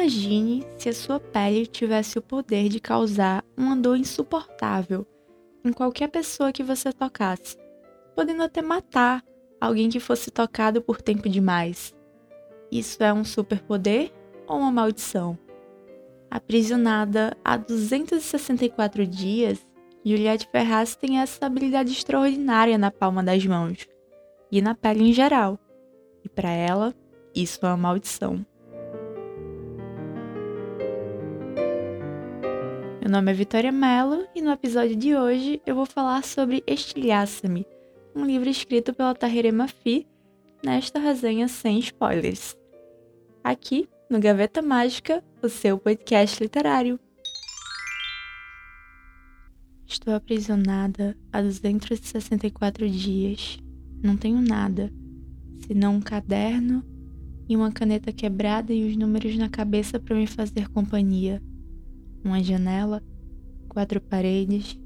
Imagine se a sua pele tivesse o poder de causar uma dor insuportável em qualquer pessoa que você tocasse, podendo até matar alguém que fosse tocado por tempo demais. Isso é um superpoder ou uma maldição? Aprisionada há 264 dias, Juliette Ferraz tem essa habilidade extraordinária na palma das mãos e na pele em geral. E para ela, isso é uma maldição. Meu nome é Vitória Mello e no episódio de hoje eu vou falar sobre Estilhaça-me, um livro escrito pela Tahiré Mafi, nesta resenha sem spoilers. Aqui, no Gaveta Mágica, o seu podcast literário. Estou aprisionada há 264 dias. Não tenho nada, senão um caderno e uma caneta quebrada e os números na cabeça para me fazer companhia uma janela, quatro paredes,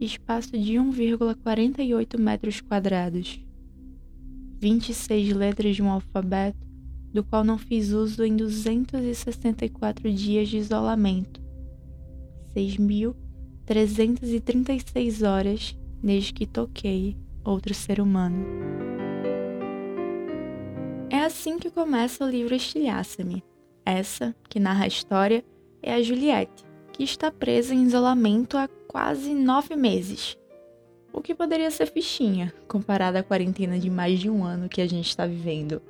espaço de 1,48 metros quadrados, 26 letras de um alfabeto do qual não fiz uso em 264 dias de isolamento, 6.336 horas desde que toquei outro ser humano. É assim que começa o livro Estilhaça-me, essa que narra a história é a Juliette, que está presa em isolamento há quase nove meses. O que poderia ser fichinha, comparada à quarentena de mais de um ano que a gente está vivendo.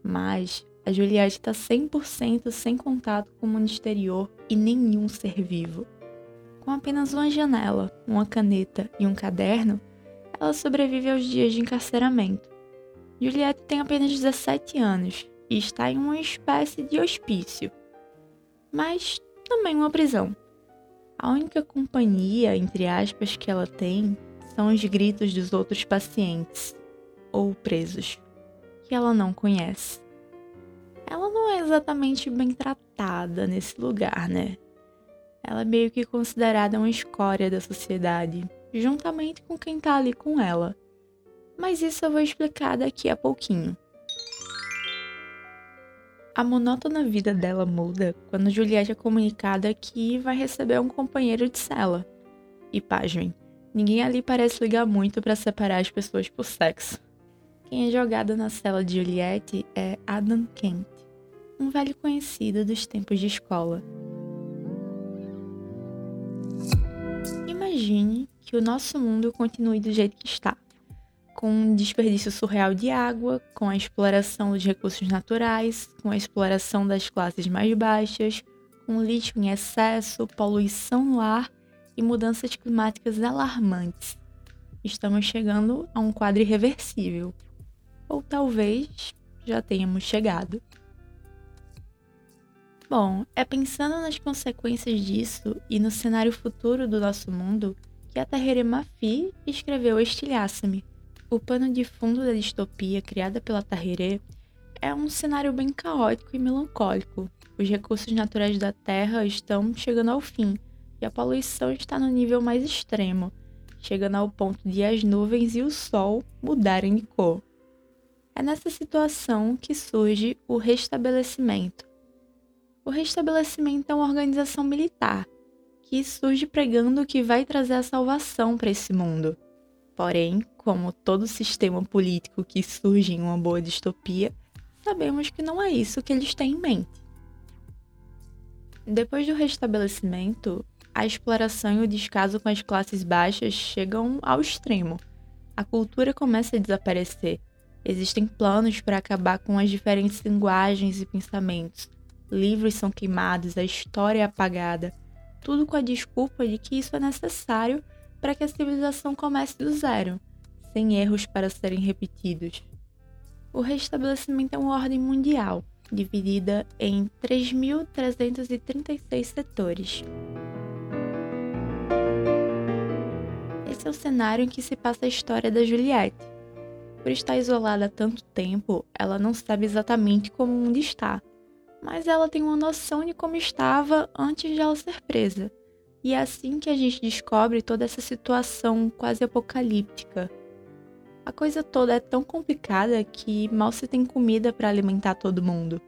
Mas a Juliette está 100% sem contato com o mundo exterior e nenhum ser vivo. Com apenas uma janela, uma caneta e um caderno, ela sobrevive aos dias de encarceramento. Juliette tem apenas 17 anos e está em uma espécie de hospício. Mas também uma prisão. A única companhia, entre aspas, que ela tem são os gritos dos outros pacientes ou presos, que ela não conhece. Ela não é exatamente bem tratada nesse lugar, né? Ela é meio que considerada uma escória da sociedade, juntamente com quem tá ali com ela. Mas isso eu vou explicar daqui a pouquinho. A monótona vida dela muda quando Juliette é comunicada que vai receber um companheiro de cela. E pasmem, ninguém ali parece ligar muito para separar as pessoas por sexo. Quem é jogado na cela de Juliette é Adam Kent, um velho conhecido dos tempos de escola. Imagine que o nosso mundo continue do jeito que está com um desperdício surreal de água, com a exploração dos recursos naturais, com a exploração das classes mais baixas, com lixo em excesso, poluição no ar e mudanças climáticas alarmantes. Estamos chegando a um quadro irreversível. Ou talvez já tenhamos chegado. Bom, é pensando nas consequências disso e no cenário futuro do nosso mundo que a Tahiré Mafi escreveu Estilhaça-me, o pano de fundo da distopia criada pela Tahiré é um cenário bem caótico e melancólico. Os recursos naturais da Terra estão chegando ao fim e a poluição está no nível mais extremo, chegando ao ponto de as nuvens e o sol mudarem de cor. É nessa situação que surge o restabelecimento. O restabelecimento é uma organização militar que surge pregando que vai trazer a salvação para esse mundo. Porém, como todo sistema político que surge em uma boa distopia, sabemos que não é isso que eles têm em mente. Depois do restabelecimento, a exploração e o descaso com as classes baixas chegam ao extremo. A cultura começa a desaparecer. Existem planos para acabar com as diferentes linguagens e pensamentos. Livros são queimados, a história é apagada, tudo com a desculpa de que isso é necessário para que a civilização comece do zero, sem erros para serem repetidos. O restabelecimento é uma ordem mundial, dividida em 3.336 setores. Esse é o cenário em que se passa a história da Juliette. Por estar isolada há tanto tempo, ela não sabe exatamente como o mundo está, mas ela tem uma noção de como estava antes de ela ser presa e é assim que a gente descobre toda essa situação quase apocalíptica. A coisa toda é tão complicada que mal se tem comida para alimentar todo mundo.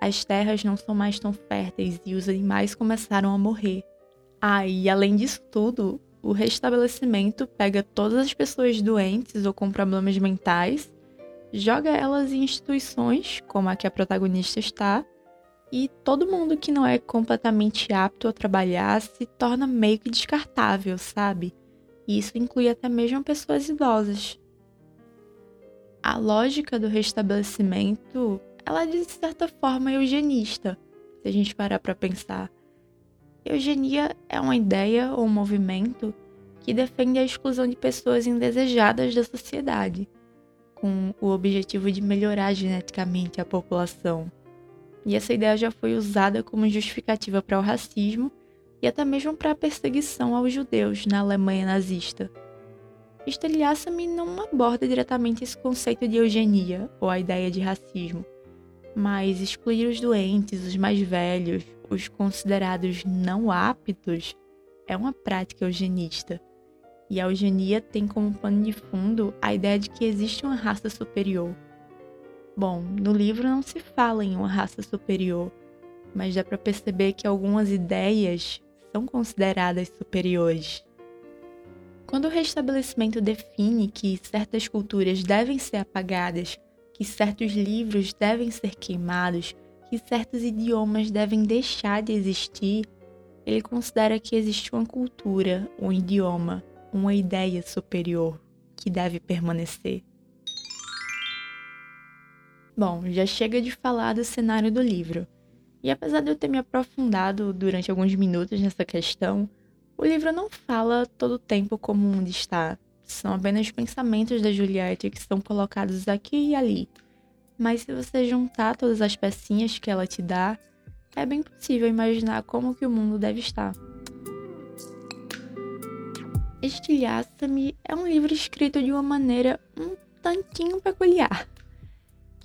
as terras não são mais tão férteis e os animais começaram a morrer. Ah, e além disso tudo, o restabelecimento pega todas as pessoas doentes ou com problemas mentais, joga elas em instituições, como a que a protagonista está, e todo mundo que não é completamente apto a trabalhar se torna meio que descartável, sabe? Isso inclui até mesmo pessoas idosas. A lógica do restabelecimento, ela é de certa forma eugenista, se a gente parar para pensar. Eugenia é uma ideia ou um movimento que defende a exclusão de pessoas indesejadas da sociedade, com o objetivo de melhorar geneticamente a população. E essa ideia já foi usada como justificativa para o racismo e até mesmo para a perseguição aos judeus na Alemanha nazista. Stelyassamy não aborda diretamente esse conceito de eugenia ou a ideia de racismo, mas excluir os doentes, os mais velhos, os considerados não aptos é uma prática eugenista. E a eugenia tem como pano de fundo a ideia de que existe uma raça superior. Bom, no livro não se fala em uma raça superior, mas dá para perceber que algumas ideias são consideradas superiores. Quando o restabelecimento define que certas culturas devem ser apagadas, que certos livros devem ser queimados, que certos idiomas devem deixar de existir, ele considera que existe uma cultura, um idioma, uma ideia superior que deve permanecer. Bom, já chega de falar do cenário do livro. E apesar de eu ter me aprofundado durante alguns minutos nessa questão, o livro não fala todo o tempo como o mundo está. São apenas pensamentos da Juliette que estão colocados aqui e ali. Mas se você juntar todas as pecinhas que ela te dá, é bem possível imaginar como que o mundo deve estar. Estilhaça-me é um livro escrito de uma maneira um tantinho peculiar,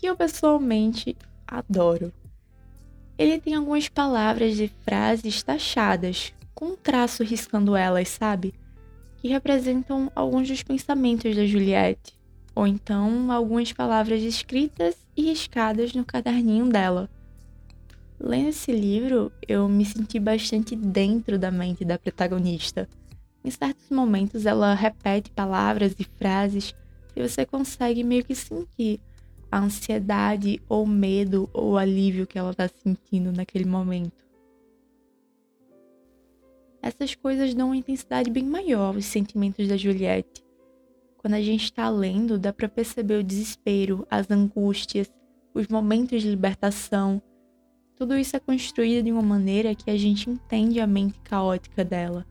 que eu pessoalmente adoro. Ele tem algumas palavras e frases taxadas, com um traço riscando elas, sabe? Que representam alguns dos pensamentos da Juliette, ou então algumas palavras escritas e riscadas no caderninho dela. Lendo esse livro, eu me senti bastante dentro da mente da protagonista. Em certos momentos, ela repete palavras e frases e você consegue meio que sentir a ansiedade ou medo ou alívio que ela está sentindo naquele momento. Essas coisas dão uma intensidade bem maior aos sentimentos da Juliette. Quando a gente está lendo, dá para perceber o desespero, as angústias, os momentos de libertação. Tudo isso é construído de uma maneira que a gente entende a mente caótica dela.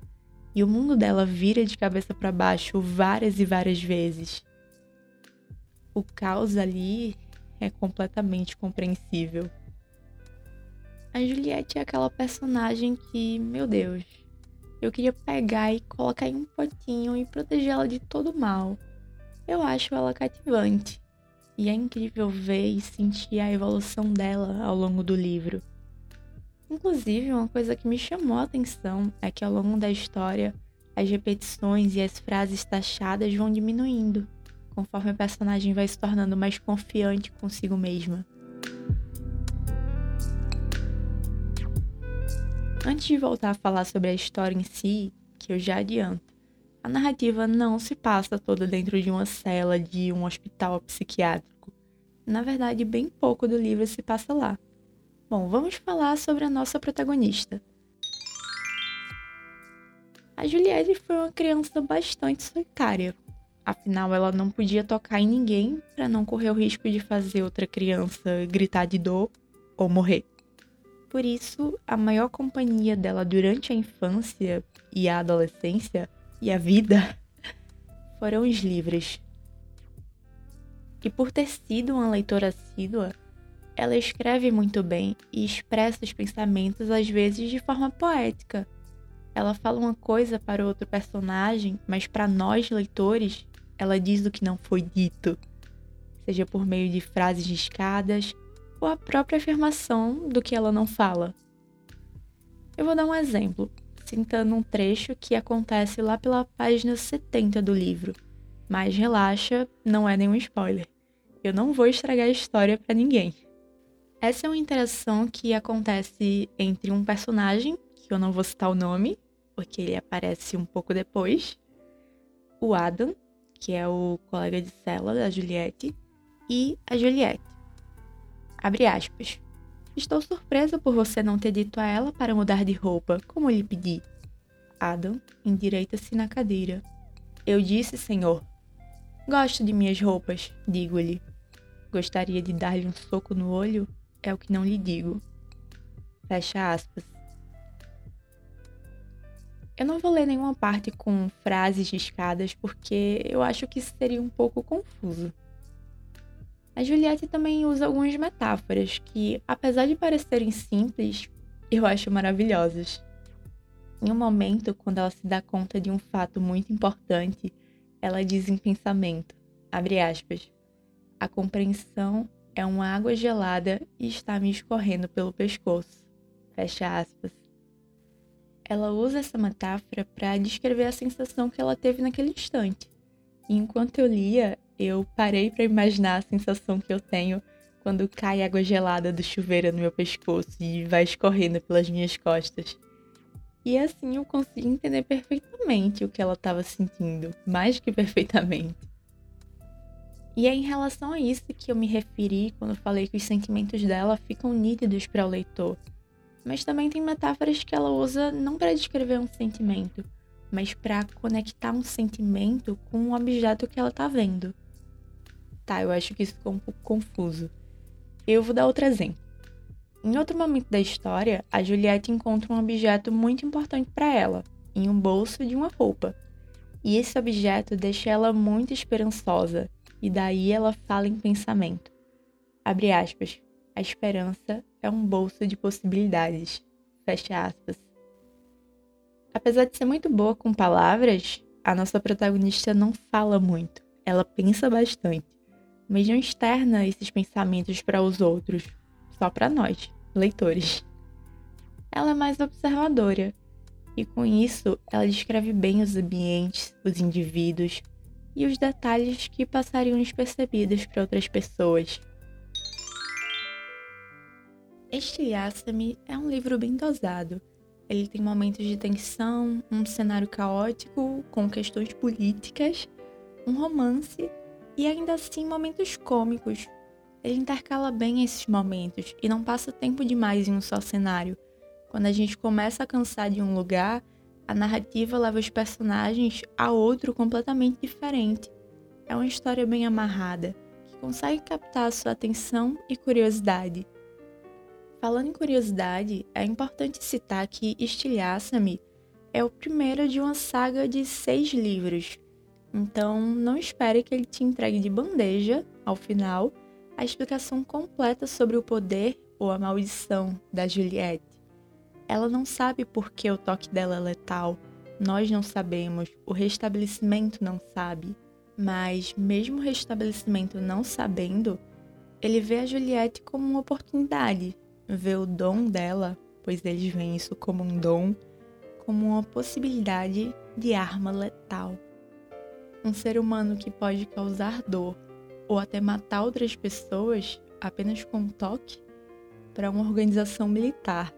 E o mundo dela vira de cabeça para baixo várias e várias vezes o caos ali é completamente compreensível. A Juliette é aquela personagem que, meu Deus, eu queria pegar e colocar em um potinho e protegê-la de todo mal. Eu acho ela cativante. E é incrível ver e sentir a evolução dela ao longo do livro. Inclusive, uma coisa que me chamou a atenção é que ao longo da história, as repetições e as frases taxadas vão diminuindo conforme a personagem vai se tornando mais confiante consigo mesma. Antes de voltar a falar sobre a história em si, que eu já adianto, a narrativa não se passa toda dentro de uma cela de um hospital psiquiátrico. Na verdade, bem pouco do livro se passa lá. Bom, vamos falar sobre a nossa protagonista. A Juliette foi uma criança bastante solitária, Afinal, ela não podia tocar em ninguém para não correr o risco de fazer outra criança gritar de dor ou morrer. Por isso, a maior companhia dela durante a infância e a adolescência e a vida foram os livros. E por ter sido uma leitora assídua, ela escreve muito bem e expressa os pensamentos às vezes de forma poética. Ela fala uma coisa para outro personagem, mas para nós leitores ela diz o que não foi dito, seja por meio de frases riscadas ou a própria afirmação do que ela não fala. Eu vou dar um exemplo, citando um trecho que acontece lá pela página 70 do livro. Mas relaxa, não é nenhum spoiler. Eu não vou estragar a história para ninguém. Essa é uma interação que acontece entre um personagem, que eu não vou citar o nome, porque ele aparece um pouco depois, o Adam, que é o colega de cela da Juliette, e a Juliette. Abre aspas. Estou surpresa por você não ter dito a ela para mudar de roupa, como lhe pedi. Adam endireita-se na cadeira. Eu disse, senhor. Gosto de minhas roupas, digo-lhe. Gostaria de dar-lhe um soco no olho? É o que não lhe digo. Fecha aspas. Eu não vou ler nenhuma parte com frases riscadas porque eu acho que seria um pouco confuso. A Juliette também usa algumas metáforas que, apesar de parecerem simples, eu acho maravilhosas. Em um momento, quando ela se dá conta de um fato muito importante, ela diz em pensamento, abre aspas, a compreensão é uma água gelada e está me escorrendo pelo pescoço, fecha aspas ela usa essa metáfora para descrever a sensação que ela teve naquele instante. E enquanto eu lia, eu parei para imaginar a sensação que eu tenho quando cai água gelada do chuveiro no meu pescoço e vai escorrendo pelas minhas costas. E assim eu consegui entender perfeitamente o que ela estava sentindo, mais que perfeitamente. E é em relação a isso que eu me referi quando falei que os sentimentos dela ficam nítidos para o leitor mas também tem metáforas que ela usa não para descrever um sentimento, mas para conectar um sentimento com um objeto que ela tá vendo. Tá, eu acho que isso ficou um pouco confuso. Eu vou dar outro exemplo. Em outro momento da história, a Juliette encontra um objeto muito importante para ela, em um bolso de uma roupa. E esse objeto deixa ela muito esperançosa, e daí ela fala em pensamento. Abre aspas. A esperança é um bolso de possibilidades. Fecha aspas. Apesar de ser muito boa com palavras, a nossa protagonista não fala muito. Ela pensa bastante, mas não externa esses pensamentos para os outros, só para nós, leitores. Ela é mais observadora, e com isso ela descreve bem os ambientes, os indivíduos e os detalhes que passariam despercebidos para outras pessoas. Estilhaça-me é um livro bem dosado. Ele tem momentos de tensão, um cenário caótico com questões políticas, um romance e ainda assim momentos cômicos. Ele intercala bem esses momentos e não passa tempo demais em um só cenário. Quando a gente começa a cansar de um lugar, a narrativa leva os personagens a outro completamente diferente. É uma história bem amarrada, que consegue captar a sua atenção e curiosidade. Falando em curiosidade, é importante citar que Estilhaça-me é o primeiro de uma saga de seis livros. Então, não espere que ele te entregue de bandeja, ao final, a explicação completa sobre o poder ou a maldição da Juliette. Ela não sabe por que o toque dela é letal, nós não sabemos, o restabelecimento não sabe. Mas, mesmo o restabelecimento não sabendo, ele vê a Juliette como uma oportunidade vê o dom dela, pois eles veem isso como um dom, como uma possibilidade de arma letal. Um ser humano que pode causar dor ou até matar outras pessoas apenas com um toque, para uma organização militar,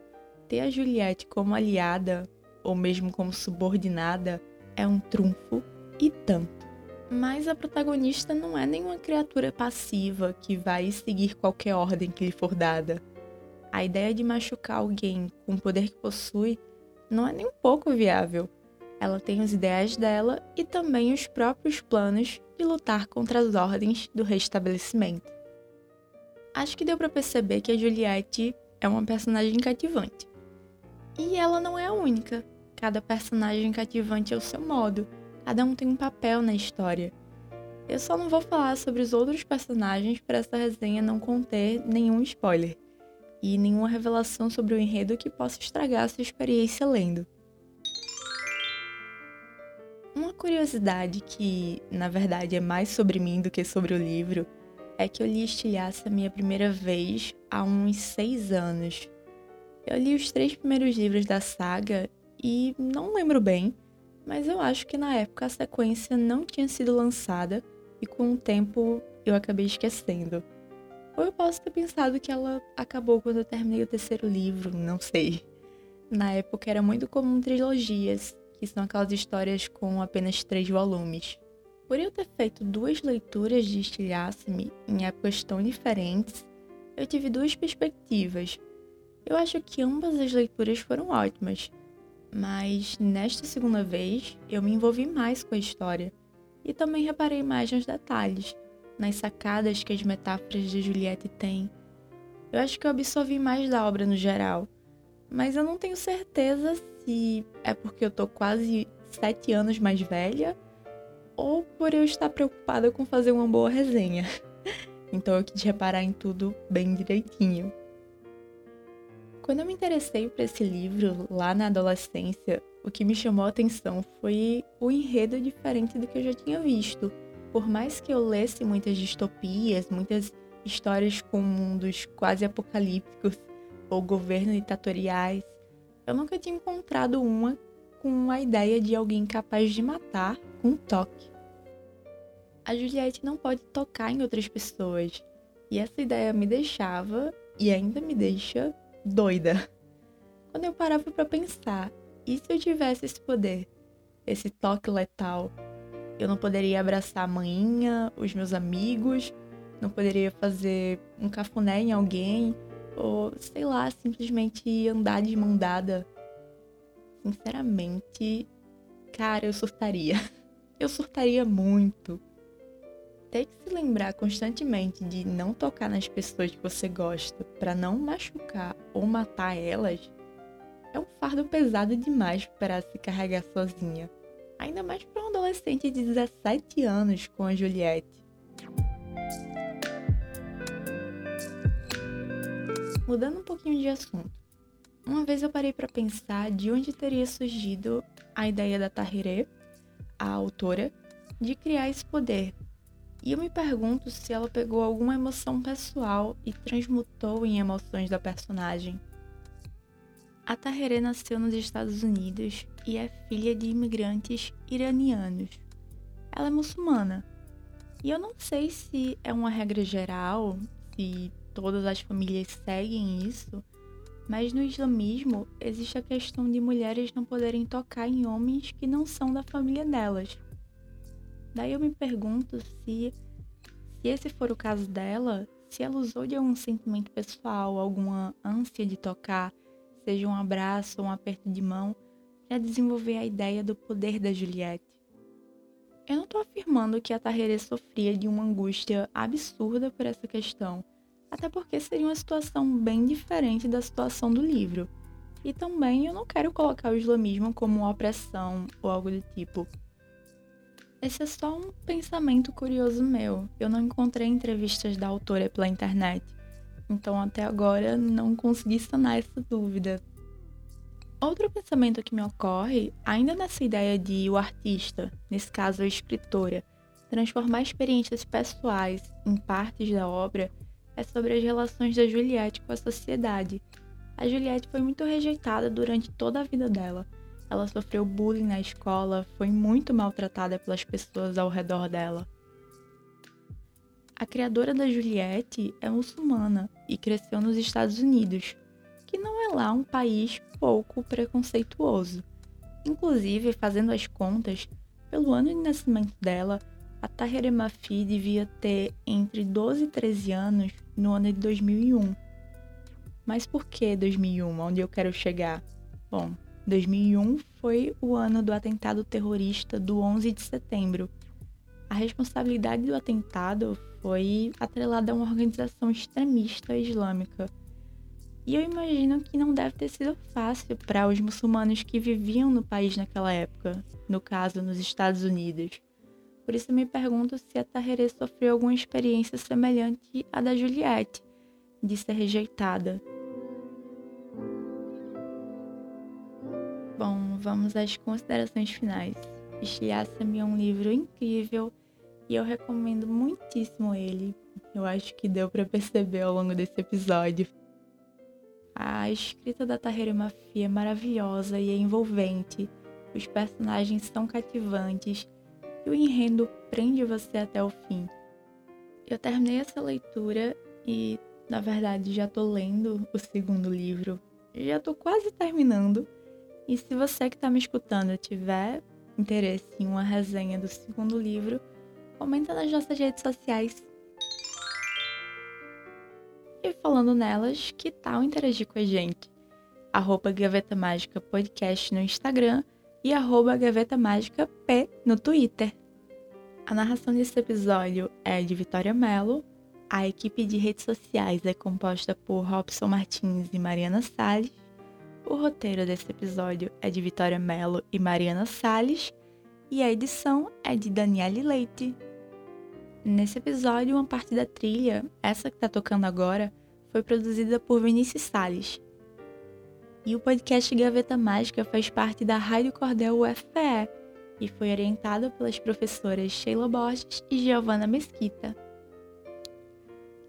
ter a Juliette como aliada ou mesmo como subordinada é um trunfo e tanto. Mas a protagonista não é nenhuma criatura passiva que vai seguir qualquer ordem que lhe for dada a ideia de machucar alguém com o poder que possui não é nem um pouco viável. Ela tem os ideais dela e também os próprios planos de lutar contra as ordens do restabelecimento. Acho que deu para perceber que a Juliette é uma personagem cativante. E ela não é a única. Cada personagem cativante é o seu modo. Cada um tem um papel na história. Eu só não vou falar sobre os outros personagens para essa resenha não conter nenhum spoiler e nenhuma revelação sobre o enredo que possa estragar sua experiência lendo. Uma curiosidade que, na verdade, é mais sobre mim do que sobre o livro é que eu li Estilhaça minha primeira vez há uns seis anos. Eu li os três primeiros livros da saga e não lembro bem, mas eu acho que na época a sequência não tinha sido lançada e com o tempo eu acabei esquecendo. Ou eu posso ter pensado que ela acabou quando eu terminei o terceiro livro, não sei. Na época era muito comum trilogias, que são aquelas histórias com apenas três volumes. Por eu ter feito duas leituras de Estilhasse-me em épocas tão diferentes, eu tive duas perspectivas. Eu acho que ambas as leituras foram ótimas, mas nesta segunda vez eu me envolvi mais com a história e também reparei mais nos detalhes, nas sacadas que as metáforas de Juliette têm. Eu acho que eu absorvi mais da obra no geral, mas eu não tenho certeza se é porque eu tô quase sete anos mais velha ou por eu estar preocupada com fazer uma boa resenha. Então eu quis reparar em tudo bem direitinho. Quando eu me interessei por esse livro lá na adolescência, o que me chamou a atenção foi o enredo diferente do que eu já tinha visto. Por mais que eu lesse muitas distopias, muitas histórias com mundos quase apocalípticos ou governos ditatoriais, eu nunca tinha encontrado uma com a ideia de alguém capaz de matar com um toque. A Juliette não pode tocar em outras pessoas. E essa ideia me deixava, e ainda me deixa, doida. Quando eu parava para pensar, e se eu tivesse esse poder? Esse toque letal? Eu não poderia abraçar a manhinha, os meus amigos, não poderia fazer um cafuné em alguém, ou sei lá, simplesmente andar de mão dada. Sinceramente, cara, eu surtaria. Eu surtaria muito. Ter que se lembrar constantemente de não tocar nas pessoas que você gosta para não machucar ou matar elas é um fardo pesado demais para se carregar sozinha. Ainda mais para um adolescente de 17 anos com a Juliette. Mudando um pouquinho de assunto. Uma vez eu parei para pensar de onde teria surgido a ideia da Tahiré, a autora, de criar esse poder. E eu me pergunto se ela pegou alguma emoção pessoal e transmutou em emoções da personagem. A Tahiré nasceu nos Estados Unidos e é filha de imigrantes iranianos. Ela é muçulmana. E eu não sei se é uma regra geral, se todas as famílias seguem isso, mas no islamismo existe a questão de mulheres não poderem tocar em homens que não são da família delas. Daí eu me pergunto se, se esse for o caso dela, se ela usou de algum sentimento pessoal, alguma ânsia de tocar, seja um abraço ou um aperto de mão, para desenvolver a ideia do poder da Juliette. Eu não estou afirmando que a Tarrere sofria de uma angústia absurda por essa questão, até porque seria uma situação bem diferente da situação do livro. E também eu não quero colocar o islamismo como uma opressão ou algo do tipo. Esse é só um pensamento curioso meu. Eu não encontrei entrevistas da autora pela internet. Então até agora não consegui sanar essa dúvida. Outro pensamento que me ocorre, ainda nessa ideia de o artista, nesse caso a escritora, transformar experiências pessoais em partes da obra, é sobre as relações da Juliette com a sociedade. A Juliette foi muito rejeitada durante toda a vida dela. Ela sofreu bullying na escola, foi muito maltratada pelas pessoas ao redor dela. A criadora da Juliette é muçulmana e cresceu nos Estados Unidos, que não é lá um país pouco preconceituoso. Inclusive, fazendo as contas, pelo ano de nascimento dela, a Tahirah Mafi devia ter entre 12 e 13 anos no ano de 2001. Mas por que 2001? Onde eu quero chegar? Bom, 2001 foi o ano do atentado terrorista do 11 de setembro. A responsabilidade do atentado foi atrelada a uma organização extremista islâmica. E eu imagino que não deve ter sido fácil para os muçulmanos que viviam no país naquela época, no caso, nos Estados Unidos. Por isso me pergunto se a Tahiré sofreu alguma experiência semelhante à da Juliette, de ser rejeitada. Bom, vamos às considerações finais. Estilhaça-me é um livro incrível e eu recomendo muitíssimo ele. Eu acho que deu para perceber ao longo desse episódio. A escrita da Tahira Mafi é maravilhosa e é envolvente. Os personagens são cativantes e o enredo prende você até o fim. Eu terminei essa leitura e na verdade já tô lendo o segundo livro, já tô quase terminando. E se você que tá me escutando tiver interesse em uma resenha do segundo livro, comenta nas nossas redes sociais. E falando nelas, que tal interagir com a gente? Arroba Gaveta Mágica Podcast no Instagram e arroba Gaveta Mágica P no Twitter. A narração desse episódio é de Vitória Mello. A equipe de redes sociais é composta por Robson Martins e Mariana Salles. O roteiro desse episódio é de Vitória Mello e Mariana Salles. E a edição é de Daniele Leite. Nesse episódio, uma parte da trilha, essa que tá tocando agora, foi produzida por Vinícius Salles. E o podcast Gaveta Mágica faz parte da Rádio Cordel UFPE e foi orientado pelas professoras Sheila Borges e Giovanna Mesquita.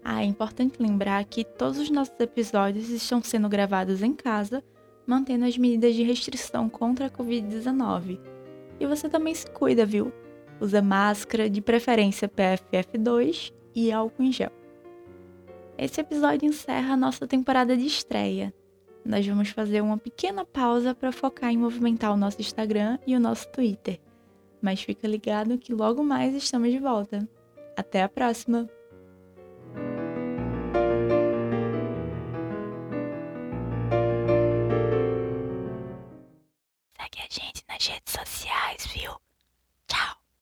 Ah, é importante lembrar que todos os nossos episódios estão sendo gravados em casa, mantendo as medidas de restrição contra a Covid-19. E você também se cuida, viu? Usa máscara, de preferência PFF2 e álcool em gel. Esse episódio encerra a nossa temporada de estreia. Nós vamos fazer uma pequena pausa para focar em movimentar o nosso Instagram e o nosso Twitter. Mas fica ligado que logo mais estamos de volta. Até a próxima! Segue a gente nas redes sociais, viu?